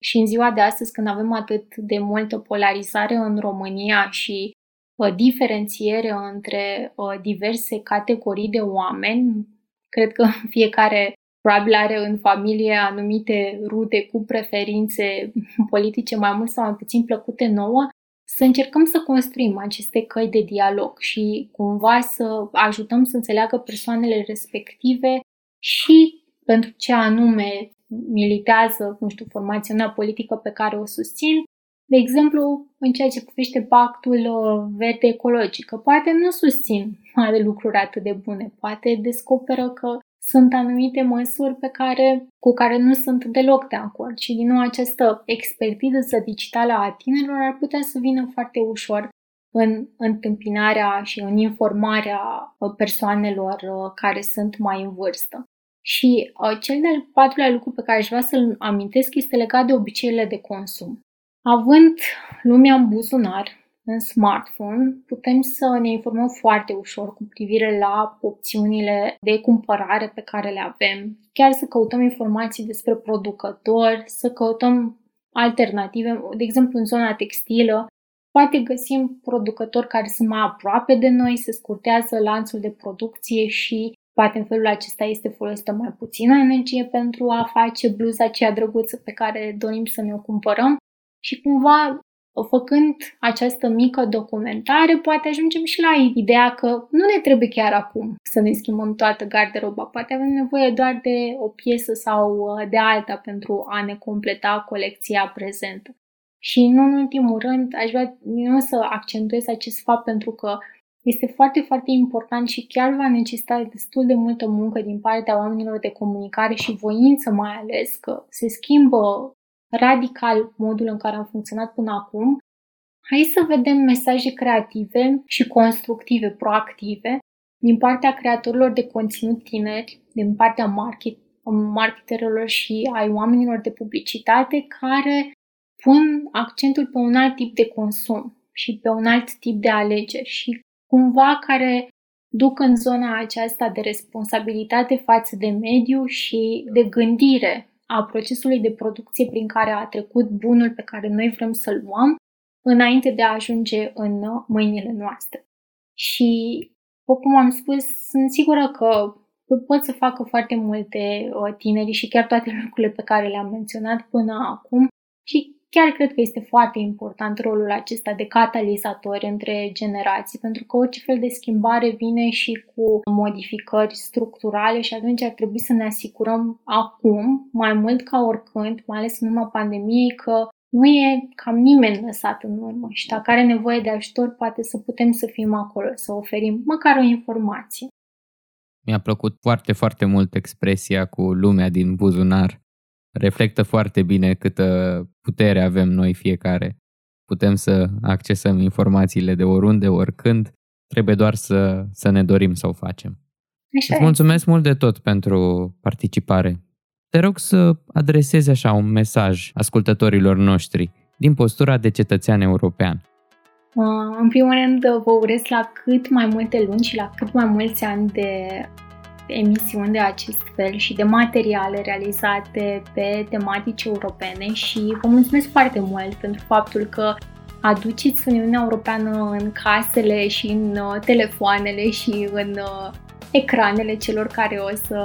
S1: și în ziua de astăzi, când avem atât de multă polarizare în România și uh, diferențiere între uh, diverse categorii de oameni, cred că fiecare probabil are în familie anumite rude cu preferințe politice mai mult sau mai puțin plăcute nouă, să încercăm să construim aceste căi de dialog și cumva să ajutăm să înțeleagă persoanele respective și pentru ce anume militează, nu știu, formațiunea politică pe care o susțin, de exemplu, în ceea ce privește pactul uh, verde ecologic, că poate nu susțin mare lucruri atât de bune, poate descoperă că sunt anumite măsuri pe care, cu care nu sunt deloc de acord și din nou această expertiză digitală a tinerilor ar putea să vină foarte ușor în întâmpinarea și în informarea uh, persoanelor uh, care sunt mai în vârstă. Și uh, cel de-al patrulea lucru pe care aș vrea să-l amintesc este legat de obiceiurile de consum. Având lumea în buzunar, în smartphone, putem să ne informăm foarte ușor cu privire la opțiunile de cumpărare pe care le avem, chiar să căutăm informații despre producători, să căutăm alternative, de exemplu în zona textilă, poate găsim producători care sunt mai aproape de noi, se scurtează lanțul de producție și Poate în felul acesta este folosită mai puțină energie pentru a face bluza aceea drăguță pe care dorim să ne o cumpărăm. Și cumva făcând această mică documentare, poate ajungem și la ideea că nu ne trebuie chiar acum să ne schimbăm toată garderoba. Poate avem nevoie doar de o piesă sau uh, de alta pentru a ne completa colecția prezentă. Și nu în ultimul rând, aș vrea nu să accentuez acest fapt pentru că este foarte, foarte important și chiar va necesita destul de multă muncă din partea oamenilor de comunicare și voință mai ales, că se schimbă radical modul în care am funcționat până acum. Hai să vedem mesaje creative și constructive, proactive, din partea creatorilor de conținut tineri, din partea market, marketerilor și ai oamenilor de publicitate care pun accentul pe un alt tip de consum și pe un alt tip de alegeri și cumva care duc în zona aceasta de responsabilitate față de mediu și de gândire a procesului de producție prin care a trecut bunul pe care noi vrem să-l luăm înainte de a ajunge în mâinile noastre. Și, cum am spus, sunt sigură că pot să facă foarte multe uh, tineri și chiar toate lucrurile pe care le-am menționat până acum și Chiar cred că este foarte important rolul acesta de catalizator între generații, pentru că orice fel de schimbare vine și cu modificări structurale și atunci ar trebui să ne asigurăm acum, mai mult ca oricând, mai ales în urma pandemiei, că nu e cam nimeni lăsat în urmă și dacă are nevoie de ajutor, poate să putem să fim acolo, să oferim măcar o informație.
S2: Mi-a plăcut foarte, foarte mult expresia cu lumea din buzunar reflectă foarte bine câtă putere avem noi fiecare. Putem să accesăm informațiile de oriunde, oricând, trebuie doar să, să ne dorim să o facem. Așa Îți mulțumesc mult de tot pentru participare. Te rog să adresezi așa un mesaj ascultătorilor noștri din postura de cetățean european.
S1: În primul rând, vă urez la cât mai multe luni și la cât mai mulți ani de emisiuni de acest fel și de materiale realizate pe tematici europene și vă mulțumesc foarte mult pentru faptul că aduceți Uniunea Europeană în casele și în uh, telefoanele și în uh, ecranele celor care o să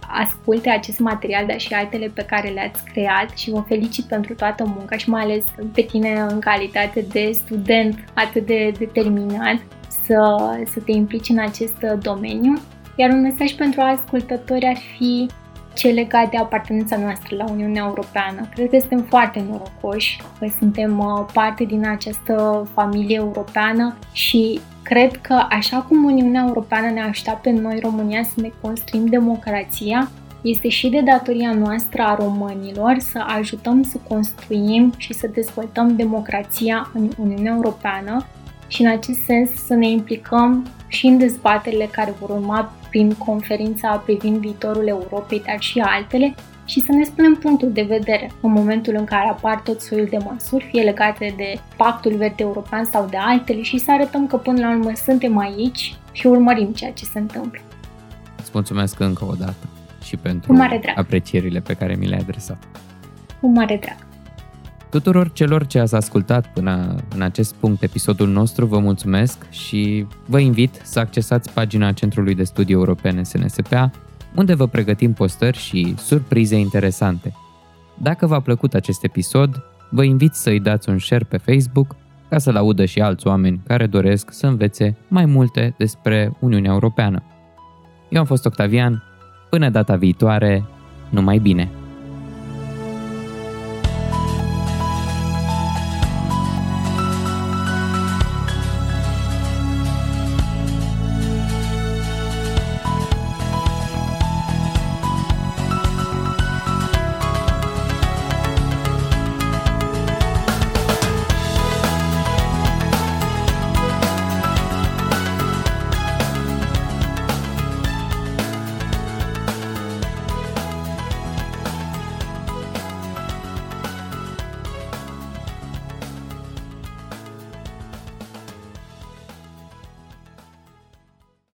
S1: asculte acest material, dar și altele pe care le-ați creat și vă felicit pentru toată munca și mai ales pe tine în calitate de student atât de determinat să, să te implici în acest domeniu. Iar un mesaj pentru ascultători ar fi ce legat de apartenența noastră la Uniunea Europeană. Cred că suntem foarte norocoși că suntem uh, parte din această familie europeană și cred că așa cum Uniunea Europeană ne așteaptă pe noi România să ne construim democrația, este și de datoria noastră a românilor să ajutăm să construim și să dezvoltăm democrația în Uniunea Europeană și în acest sens să ne implicăm și în dezbaterile care vor urma prin conferința privind viitorul Europei, dar și altele, și să ne spunem punctul de vedere în momentul în care apar tot soiul de măsuri, fie legate de Pactul Verde European sau de altele, și să arătăm că până la urmă suntem aici și urmărim ceea ce se întâmplă.
S2: Îți mulțumesc încă o dată și pentru aprecierile pe care mi le-ai adresat.
S1: cu mare drag.
S2: Tuturor celor ce ați ascultat până în acest punct episodul nostru, vă mulțumesc și vă invit să accesați pagina Centrului de Studii Europene SNSPA, unde vă pregătim postări și surprize interesante. Dacă v-a plăcut acest episod, vă invit să-i dați un share pe Facebook ca să-l audă și alți oameni care doresc să învețe mai multe despre Uniunea Europeană. Eu am fost Octavian, până data viitoare, numai bine!